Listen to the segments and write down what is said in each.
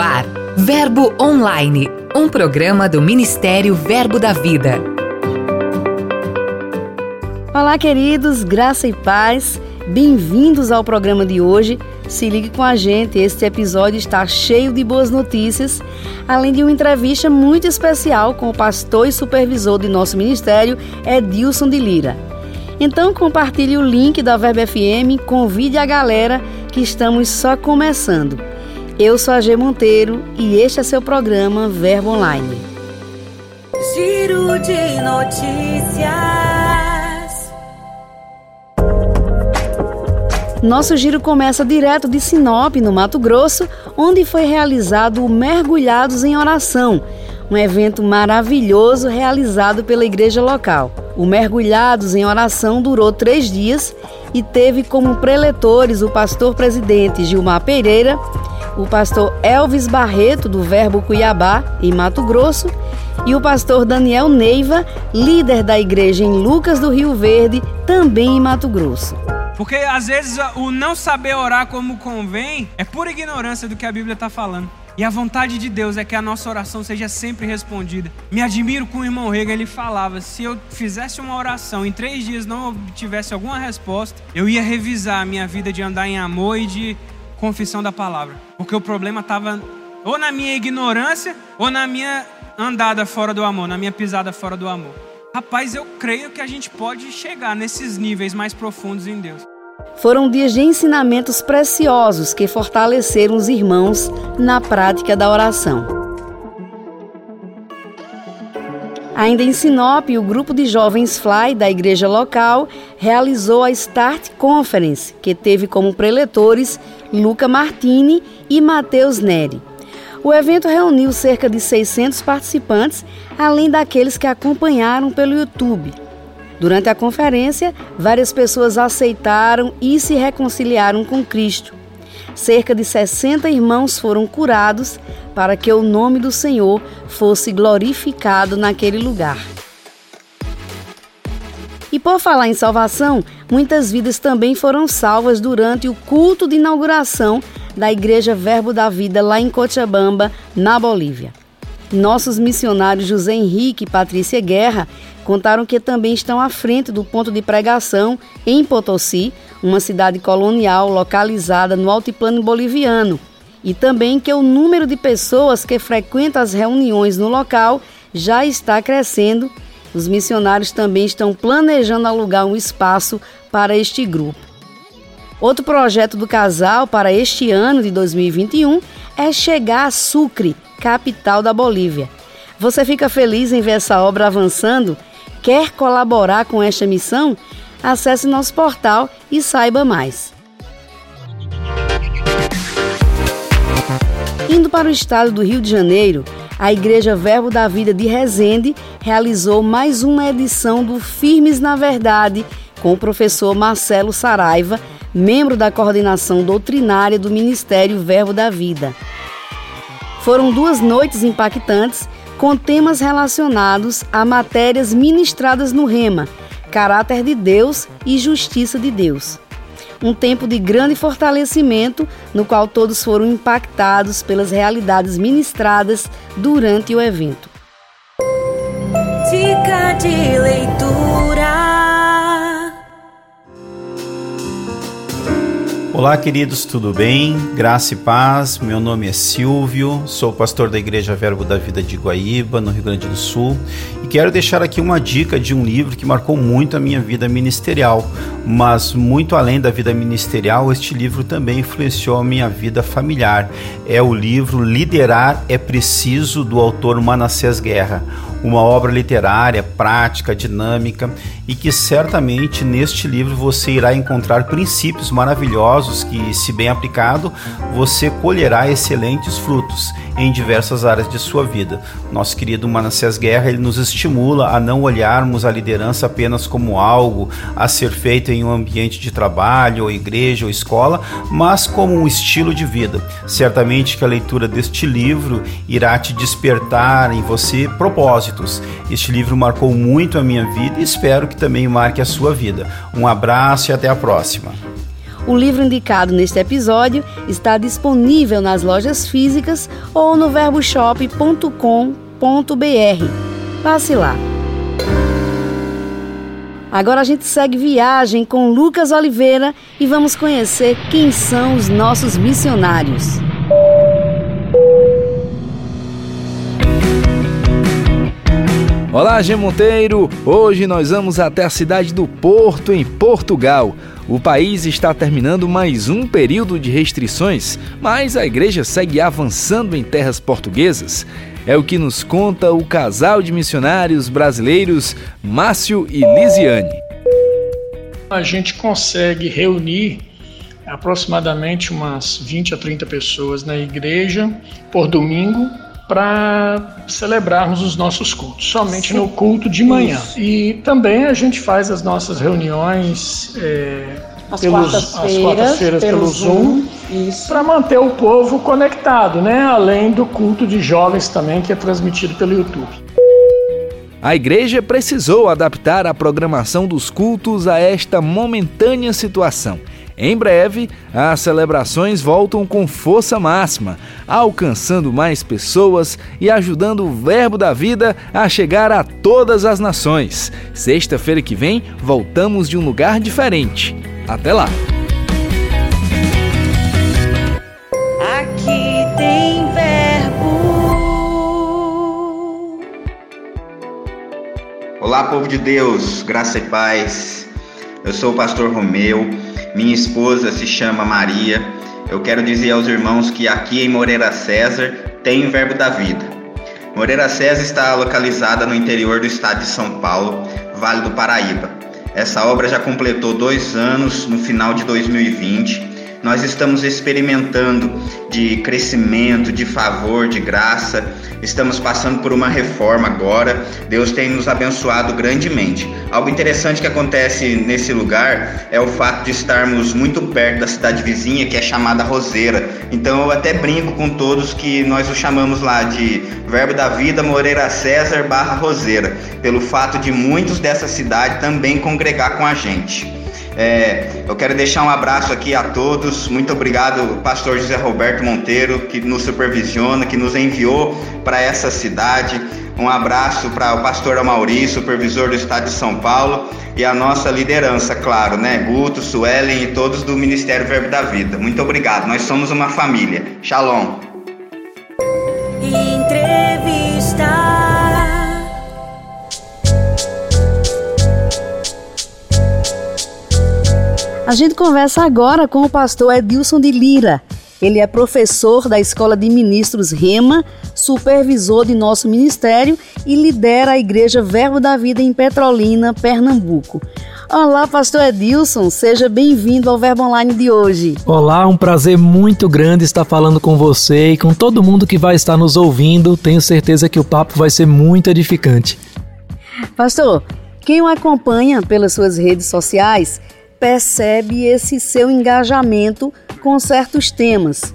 ar, Verbo Online, um programa do Ministério Verbo da Vida. Olá, queridos, graça e paz. Bem-vindos ao programa de hoje. Se ligue com a gente, este episódio está cheio de boas notícias, além de uma entrevista muito especial com o pastor e supervisor de nosso ministério, Edilson de Lira. Então compartilhe o link da Verbo FM, convide a galera que estamos só começando. Eu sou a G Monteiro e este é seu programa Verbo Online. Giro de notícias. Nosso giro começa direto de Sinop, no Mato Grosso, onde foi realizado o Mergulhados em Oração, um evento maravilhoso realizado pela igreja local. O Mergulhados em Oração durou três dias e teve como preletores o pastor presidente Gilmar Pereira, o pastor Elvis Barreto, do Verbo Cuiabá, em Mato Grosso, e o pastor Daniel Neiva, líder da igreja em Lucas do Rio Verde, também em Mato Grosso. Porque às vezes o não saber orar como convém é pura ignorância do que a Bíblia está falando. E a vontade de Deus é que a nossa oração seja sempre respondida. Me admiro com o irmão Rega, ele falava: se eu fizesse uma oração em três dias não obtivesse alguma resposta, eu ia revisar a minha vida de andar em amor e de confissão da palavra. Porque o problema estava ou na minha ignorância ou na minha andada fora do amor, na minha pisada fora do amor. Rapaz, eu creio que a gente pode chegar nesses níveis mais profundos em Deus. Foram dias de ensinamentos preciosos que fortaleceram os irmãos na prática da oração. Ainda em Sinop, o grupo de jovens Fly da igreja local realizou a Start Conference, que teve como preletores Luca Martini e Matheus Neri. O evento reuniu cerca de 600 participantes, além daqueles que acompanharam pelo YouTube. Durante a conferência, várias pessoas aceitaram e se reconciliaram com Cristo. Cerca de 60 irmãos foram curados para que o nome do Senhor fosse glorificado naquele lugar. E por falar em salvação, muitas vidas também foram salvas durante o culto de inauguração da Igreja Verbo da Vida lá em Cochabamba, na Bolívia. Nossos missionários José Henrique e Patrícia Guerra contaram que também estão à frente do ponto de pregação em Potosí, uma cidade colonial localizada no altiplano boliviano, e também que o número de pessoas que frequentam as reuniões no local já está crescendo. Os missionários também estão planejando alugar um espaço para este grupo. Outro projeto do casal para este ano de 2021 é chegar a Sucre, capital da Bolívia. Você fica feliz em ver essa obra avançando? Quer colaborar com esta missão? Acesse nosso portal e saiba mais. Indo para o estado do Rio de Janeiro, a Igreja Verbo da Vida de Resende realizou mais uma edição do Firmes na Verdade com o professor Marcelo Saraiva, membro da coordenação doutrinária do Ministério Verbo da Vida. Foram duas noites impactantes com temas relacionados a matérias ministradas no Rema, caráter de Deus e justiça de Deus. Um tempo de grande fortalecimento, no qual todos foram impactados pelas realidades ministradas durante o evento. Dica de leitura. Olá, queridos, tudo bem? Graça e paz. Meu nome é Silvio, sou pastor da Igreja Verbo da Vida de Guaíba, no Rio Grande do Sul, e quero deixar aqui uma dica de um livro que marcou muito a minha vida ministerial, mas muito além da vida ministerial, este livro também influenciou a minha vida familiar. É o livro Liderar é Preciso, do autor Manassés Guerra uma obra literária, prática, dinâmica e que certamente neste livro você irá encontrar princípios maravilhosos que, se bem aplicado, você colherá excelentes frutos em diversas áreas de sua vida. Nosso querido Manassés Guerra ele nos estimula a não olharmos a liderança apenas como algo a ser feito em um ambiente de trabalho, ou igreja ou escola, mas como um estilo de vida. Certamente que a leitura deste livro irá te despertar em você propósitos. Este livro marcou muito a minha vida e espero que também marque a sua vida. Um abraço e até a próxima. O livro indicado neste episódio está disponível nas lojas físicas ou no verboshop.com.br. Passe lá. Agora a gente segue viagem com Lucas Oliveira e vamos conhecer quem são os nossos missionários. Olá, G Monteiro! Hoje nós vamos até a cidade do Porto, em Portugal. O país está terminando mais um período de restrições, mas a igreja segue avançando em terras portuguesas. É o que nos conta o casal de missionários brasileiros Márcio e Lisiane. A gente consegue reunir aproximadamente umas 20 a 30 pessoas na igreja por domingo para celebrarmos os nossos cultos, somente no culto de manhã. E também a gente faz as nossas reuniões é, às quartas-feiras pelo, Zoom, para manter o povo conectado, né? Além do culto de jovens também que é transmitido pelo YouTube. A igreja precisou adaptar a programação dos cultos a esta momentânea situação. Em breve, as celebrações voltam com força máxima, alcançando mais pessoas e ajudando o Verbo da Vida a chegar a todas as nações. Sexta-feira que vem, voltamos de um lugar diferente. Até lá! Aqui tem verbo. Olá, povo de Deus, graça e paz. Eu sou o pastor Romeu, minha esposa se chama Maria. Eu quero dizer aos irmãos que aqui em Moreira César tem o Verbo da Vida. Moreira César está localizada no interior do estado de São Paulo, Vale do Paraíba. Essa obra já completou dois anos no final de 2020. Nós estamos experimentando de crescimento, de favor, de graça. Estamos passando por uma reforma agora. Deus tem nos abençoado grandemente. Algo interessante que acontece nesse lugar é o fato de estarmos muito perto da cidade vizinha, que é chamada Roseira. Então eu até brinco com todos que nós o chamamos lá de Verbo da Vida Moreira César barra Roseira, pelo fato de muitos dessa cidade também congregar com a gente. É, eu quero deixar um abraço aqui a todos. Muito obrigado, pastor José Roberto Monteiro, que nos supervisiona, que nos enviou para essa cidade. Um abraço para o pastor Amauri, supervisor do estado de São Paulo, e a nossa liderança, claro, né? Guto, Suelen e todos do Ministério Verbo da Vida. Muito obrigado. Nós somos uma família. Shalom. A gente conversa agora com o pastor Edilson de Lira. Ele é professor da Escola de Ministros Rema, supervisor de nosso ministério e lidera a Igreja Verbo da Vida em Petrolina, Pernambuco. Olá, pastor Edilson, seja bem-vindo ao Verbo Online de hoje. Olá, um prazer muito grande estar falando com você e com todo mundo que vai estar nos ouvindo. Tenho certeza que o papo vai ser muito edificante. Pastor, quem o acompanha pelas suas redes sociais percebe esse seu engajamento com certos temas.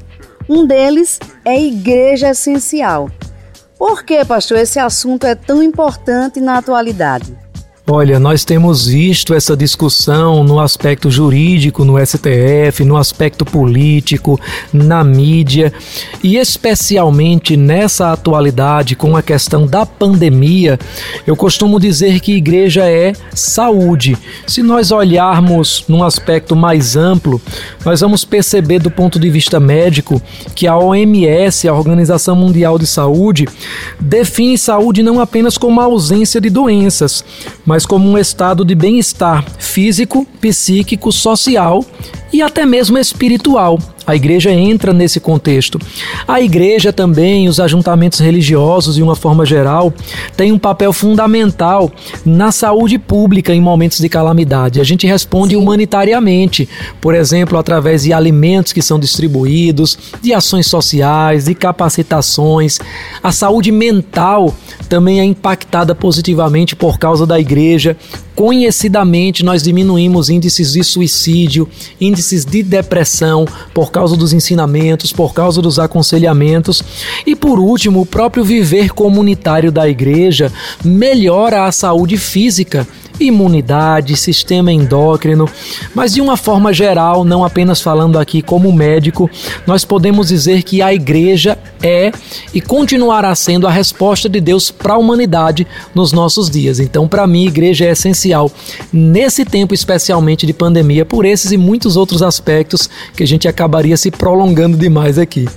Um deles é igreja essencial. Por que, pastor, esse assunto é tão importante na atualidade? Olha, nós temos visto essa discussão no aspecto jurídico, no STF, no aspecto político, na mídia e especialmente nessa atualidade com a questão da pandemia. Eu costumo dizer que igreja é saúde. Se nós olharmos num aspecto mais amplo, nós vamos perceber do ponto de vista médico que a OMS, a Organização Mundial de Saúde, define saúde não apenas como a ausência de doenças, mas mas como um estado de bem-estar físico, psíquico, social e até mesmo espiritual. A igreja entra nesse contexto. A igreja também, os ajuntamentos religiosos, de uma forma geral, têm um papel fundamental na saúde pública em momentos de calamidade. A gente responde humanitariamente, por exemplo, através de alimentos que são distribuídos, de ações sociais, de capacitações. A saúde mental também é impactada positivamente por causa da igreja. Conhecidamente, nós diminuímos índices de suicídio, índices de depressão por causa dos ensinamentos, por causa dos aconselhamentos. E por último, o próprio viver comunitário da igreja melhora a saúde física imunidade, sistema endócrino, mas de uma forma geral, não apenas falando aqui como médico, nós podemos dizer que a igreja é e continuará sendo a resposta de Deus para a humanidade nos nossos dias. Então, para mim, igreja é essencial nesse tempo especialmente de pandemia, por esses e muitos outros aspectos que a gente acabaria se prolongando demais aqui.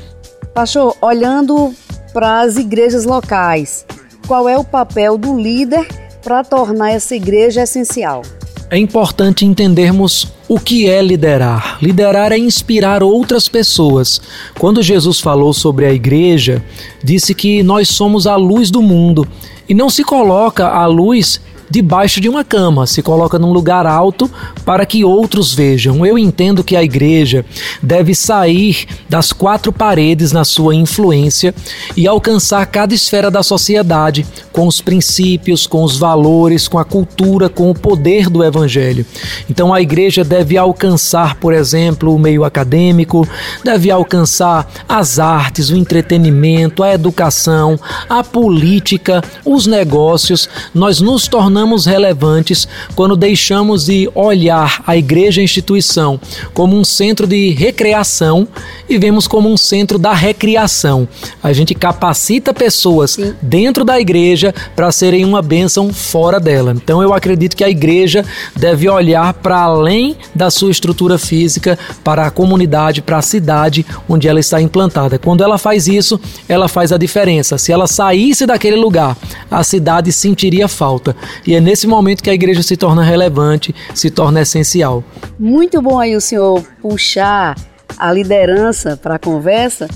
Pastor, olhando para as igrejas locais, qual é o papel do líder para tornar essa igreja essencial? É importante entendermos o que é liderar. Liderar é inspirar outras pessoas. Quando Jesus falou sobre a igreja, disse que nós somos a luz do mundo e não se coloca a luz debaixo de uma cama, se coloca num lugar alto para que outros vejam. Eu entendo que a igreja deve sair das quatro paredes na sua influência e alcançar cada esfera da sociedade com os princípios, com os valores, com a cultura, com o poder do evangelho. Então a igreja deve alcançar, por exemplo, o meio acadêmico, deve alcançar as artes, o entretenimento, a educação, a política, os negócios. Nós nos tornamos tornamos relevantes quando deixamos de olhar a igreja instituição como um centro de recreação e vemos como um centro da recriação. A gente capacita pessoas Sim. dentro da igreja para serem uma bênção fora dela. Então eu acredito que a igreja deve olhar para além da sua estrutura física, para a comunidade, para a cidade onde ela está implantada. Quando ela faz isso, ela faz a diferença. Se ela saísse daquele lugar, a cidade sentiria falta. E é nesse momento que a igreja se torna relevante, se torna essencial. Muito bom aí o senhor puxar a liderança para a conversa,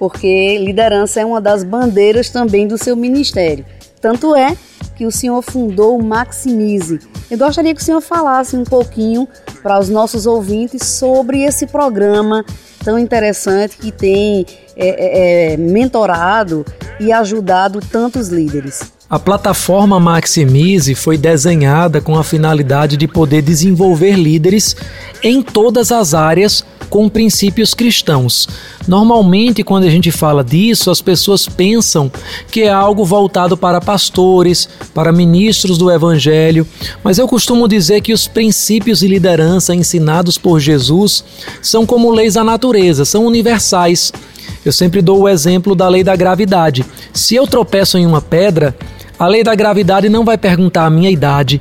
porque liderança é uma das bandeiras também do seu ministério. Tanto é que o senhor fundou o Maximize. Eu gostaria que o senhor falasse um pouquinho para os nossos ouvintes sobre esse programa tão interessante que tem é, é, é mentorado e ajudado tantos líderes. A plataforma Maximize foi desenhada com a finalidade de poder desenvolver líderes em todas as áreas com princípios cristãos. Normalmente, quando a gente fala disso, as pessoas pensam que é algo voltado para pastores, para ministros do evangelho, mas eu costumo dizer que os princípios de liderança ensinados por Jesus são como leis da natureza, são universais. Eu sempre dou o exemplo da lei da gravidade. Se eu tropeço em uma pedra, a lei da gravidade não vai perguntar a minha idade,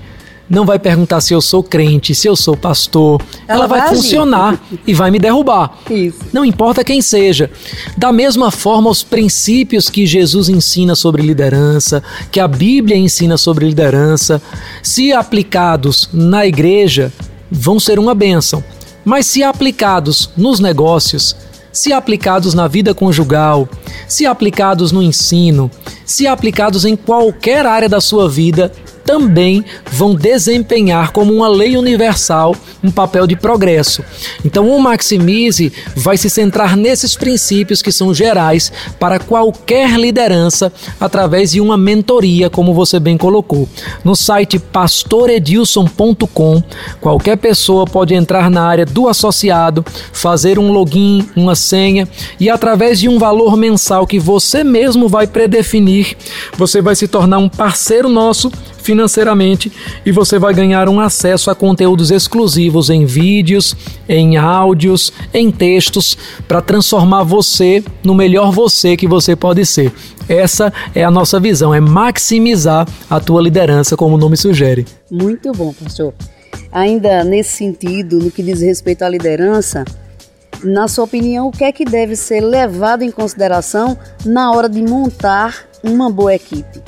não vai perguntar se eu sou crente, se eu sou pastor. Ela, Ela vai, vai funcionar e vai me derrubar. Isso. Não importa quem seja. Da mesma forma, os princípios que Jesus ensina sobre liderança, que a Bíblia ensina sobre liderança, se aplicados na igreja, vão ser uma bênção. Mas se aplicados nos negócios, se aplicados na vida conjugal, se aplicados no ensino, se aplicados em qualquer área da sua vida, também vão desempenhar como uma lei universal um papel de progresso. Então, o Maximize vai se centrar nesses princípios que são gerais para qualquer liderança através de uma mentoria, como você bem colocou. No site pastoredilson.com, qualquer pessoa pode entrar na área do associado, fazer um login, uma senha e através de um valor mensal que você mesmo vai predefinir, você vai se tornar um parceiro nosso financeiramente e você vai ganhar um acesso a conteúdos exclusivos em vídeos, em áudios, em textos para transformar você no melhor você que você pode ser. Essa é a nossa visão, é maximizar a tua liderança, como o nome sugere. Muito bom, pastor. Ainda nesse sentido, no que diz respeito à liderança, na sua opinião, o que é que deve ser levado em consideração na hora de montar uma boa equipe?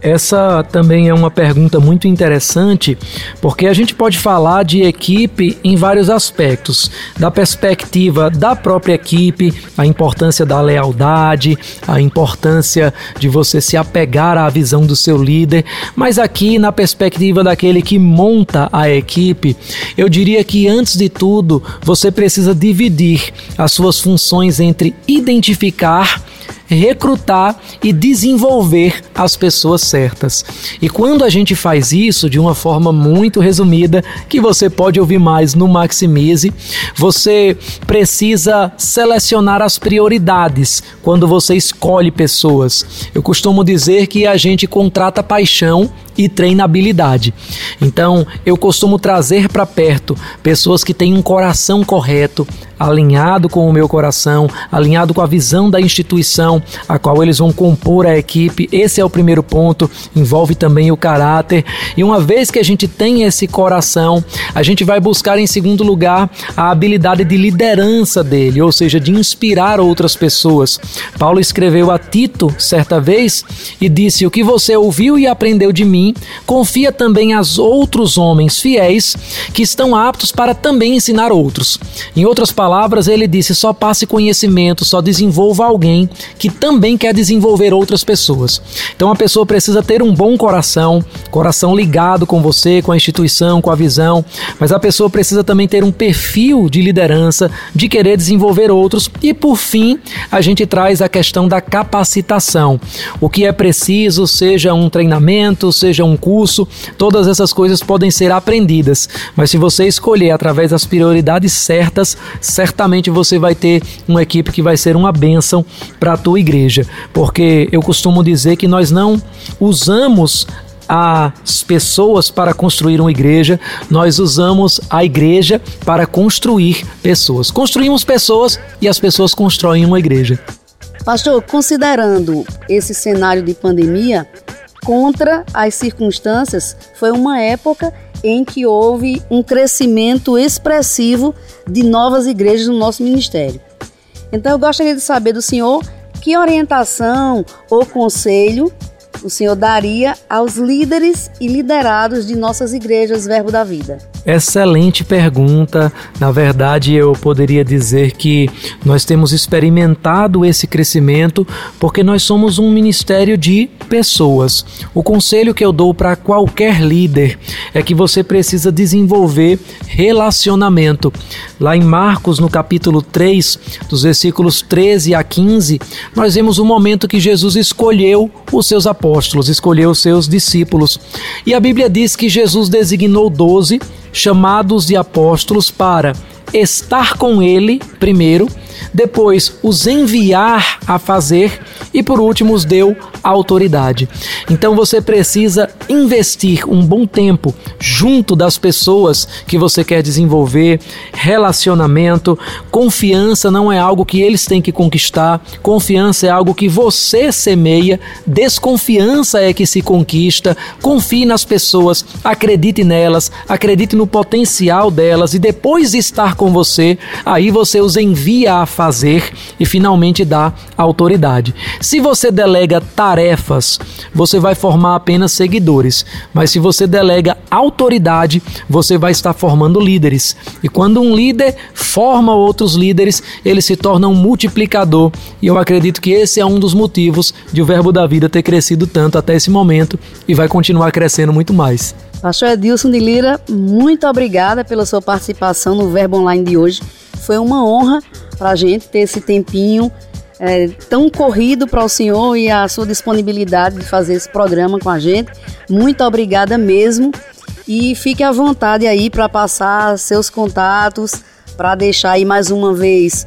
Essa também é uma pergunta muito interessante, porque a gente pode falar de equipe em vários aspectos, da perspectiva da própria equipe, a importância da lealdade, a importância de você se apegar à visão do seu líder, mas aqui na perspectiva daquele que monta a equipe, eu diria que antes de tudo, você precisa dividir as suas funções entre identificar recrutar e desenvolver as pessoas certas. E quando a gente faz isso de uma forma muito resumida, que você pode ouvir mais no Maximize, você precisa selecionar as prioridades quando você escolhe pessoas. Eu costumo dizer que a gente contrata paixão e treinabilidade. Então, eu costumo trazer para perto pessoas que têm um coração correto, alinhado com o meu coração, alinhado com a visão da instituição a qual eles vão compor a equipe. Esse é o primeiro ponto, envolve também o caráter. E uma vez que a gente tem esse coração, a gente vai buscar em segundo lugar a habilidade de liderança dele, ou seja, de inspirar outras pessoas. Paulo escreveu a Tito certa vez e disse: "O que você ouviu e aprendeu de mim, confia também aos outros homens fiéis que estão aptos para também ensinar outros." Em outras palavras, ele disse: só passe conhecimento, só desenvolva alguém que também quer desenvolver outras pessoas. Então a pessoa precisa ter um bom coração, coração ligado com você, com a instituição, com a visão, mas a pessoa precisa também ter um perfil de liderança, de querer desenvolver outros. E por fim, a gente traz a questão da capacitação. O que é preciso, seja um treinamento, seja um curso, todas essas coisas podem ser aprendidas, mas se você escolher através das prioridades certas, certamente você vai ter uma equipe que vai ser uma bênção para a tua igreja, porque eu costumo dizer que nós não usamos as pessoas para construir uma igreja, nós usamos a igreja para construir pessoas. Construímos pessoas e as pessoas constroem uma igreja. Pastor, considerando esse cenário de pandemia, contra as circunstâncias, foi uma época em que houve um crescimento expressivo de novas igrejas no nosso ministério. Então eu gostaria de saber do senhor que orientação ou conselho o senhor daria aos líderes e liderados de nossas igrejas Verbo da Vida? Excelente pergunta. Na verdade, eu poderia dizer que nós temos experimentado esse crescimento porque nós somos um ministério de pessoas. O conselho que eu dou para qualquer líder é que você precisa desenvolver relacionamento. Lá em Marcos, no capítulo 3, dos versículos 13 a 15, nós vemos o momento que Jesus escolheu os seus apóstolos, escolheu os seus discípulos. E a Bíblia diz que Jesus designou doze chamados de apóstolos para estar com ele, primeiro, depois os enviar a fazer e por último os deu autoridade. Então você precisa investir um bom tempo junto das pessoas que você quer desenvolver, relacionamento, confiança não é algo que eles têm que conquistar, confiança é algo que você semeia, desconfiança é que se conquista. Confie nas pessoas, acredite nelas, acredite no potencial delas e depois de estar com você, aí você os envia a fazer e finalmente dá autoridade. Se você delega tarefas, você vai formar apenas seguidores, mas se você delega autoridade, você vai estar formando líderes. E quando um líder forma outros líderes, ele se torna um multiplicador. E eu acredito que esse é um dos motivos de o Verbo da Vida ter crescido tanto até esse momento e vai continuar crescendo muito mais. Pastor Edilson de Lira, muito obrigada pela sua participação no Verbo Online de hoje. Foi uma honra para a gente ter esse tempinho é, tão corrido para o senhor e a sua disponibilidade de fazer esse programa com a gente. Muito obrigada mesmo. E fique à vontade aí para passar seus contatos, para deixar aí mais uma vez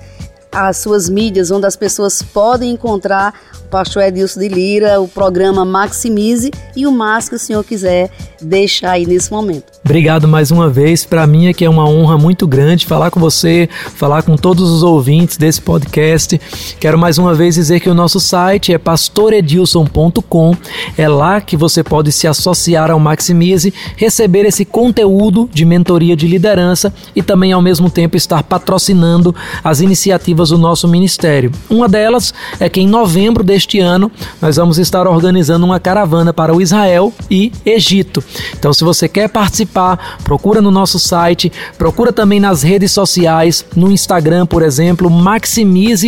as suas mídias onde as pessoas podem encontrar pastor Edilson de Lira, o programa Maximize e o mais que o senhor quiser deixar aí nesse momento. Obrigado mais uma vez. Para mim é que é uma honra muito grande falar com você, falar com todos os ouvintes desse podcast. Quero mais uma vez dizer que o nosso site é pastoredilson.com. É lá que você pode se associar ao Maximize, receber esse conteúdo de mentoria de liderança e também ao mesmo tempo estar patrocinando as iniciativas do nosso ministério. Uma delas é que em novembro deste deste ano, nós vamos estar organizando uma caravana para o Israel e Egito. Então, se você quer participar, procura no nosso site, procura também nas redes sociais, no Instagram, por exemplo, maximize.br.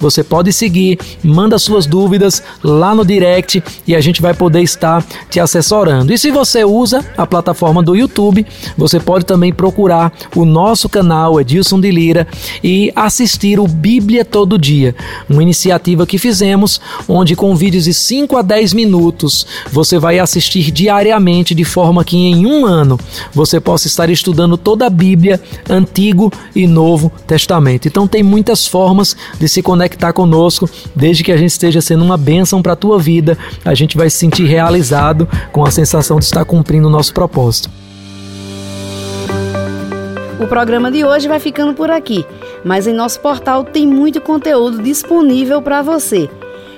Você pode seguir, manda suas dúvidas lá no direct e a gente vai poder estar te assessorando. E se você usa a plataforma do YouTube, você pode também procurar o nosso canal Edilson de Lira e assistir o Bíblia Todo Dia, uma iniciativa que fizemos, onde com vídeos de 5 a 10 minutos você vai assistir diariamente, de forma que em um ano você possa estar estudando toda a Bíblia, Antigo e Novo Testamento. Então tem muitas formas de se conectar conosco, desde que a gente esteja sendo uma bênção para a tua vida, a gente vai se sentir realizado com a sensação de estar cumprindo o nosso propósito. O programa de hoje vai ficando por aqui, mas em nosso portal tem muito conteúdo disponível para você.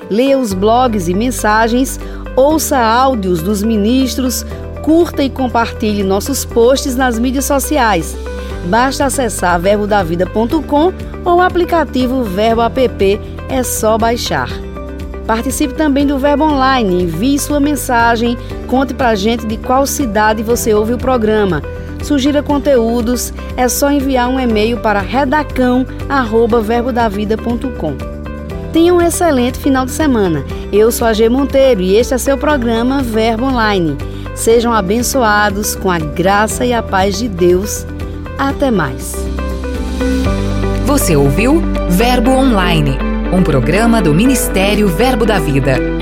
Leia os blogs e mensagens, ouça áudios dos ministros, curta e compartilhe nossos posts nas mídias sociais. Basta acessar verbodavida.com ou o aplicativo Verbo App, é só baixar. Participe também do Verbo Online, envie sua mensagem, conte pra gente de qual cidade você ouve o programa. Sugira conteúdos, é só enviar um e-mail para redacão@verbodavida.com. Tenha um excelente final de semana. Eu sou a G Monteiro e este é seu programa Verbo Online. Sejam abençoados com a graça e a paz de Deus. Até mais. Você ouviu Verbo Online, um programa do Ministério Verbo da Vida.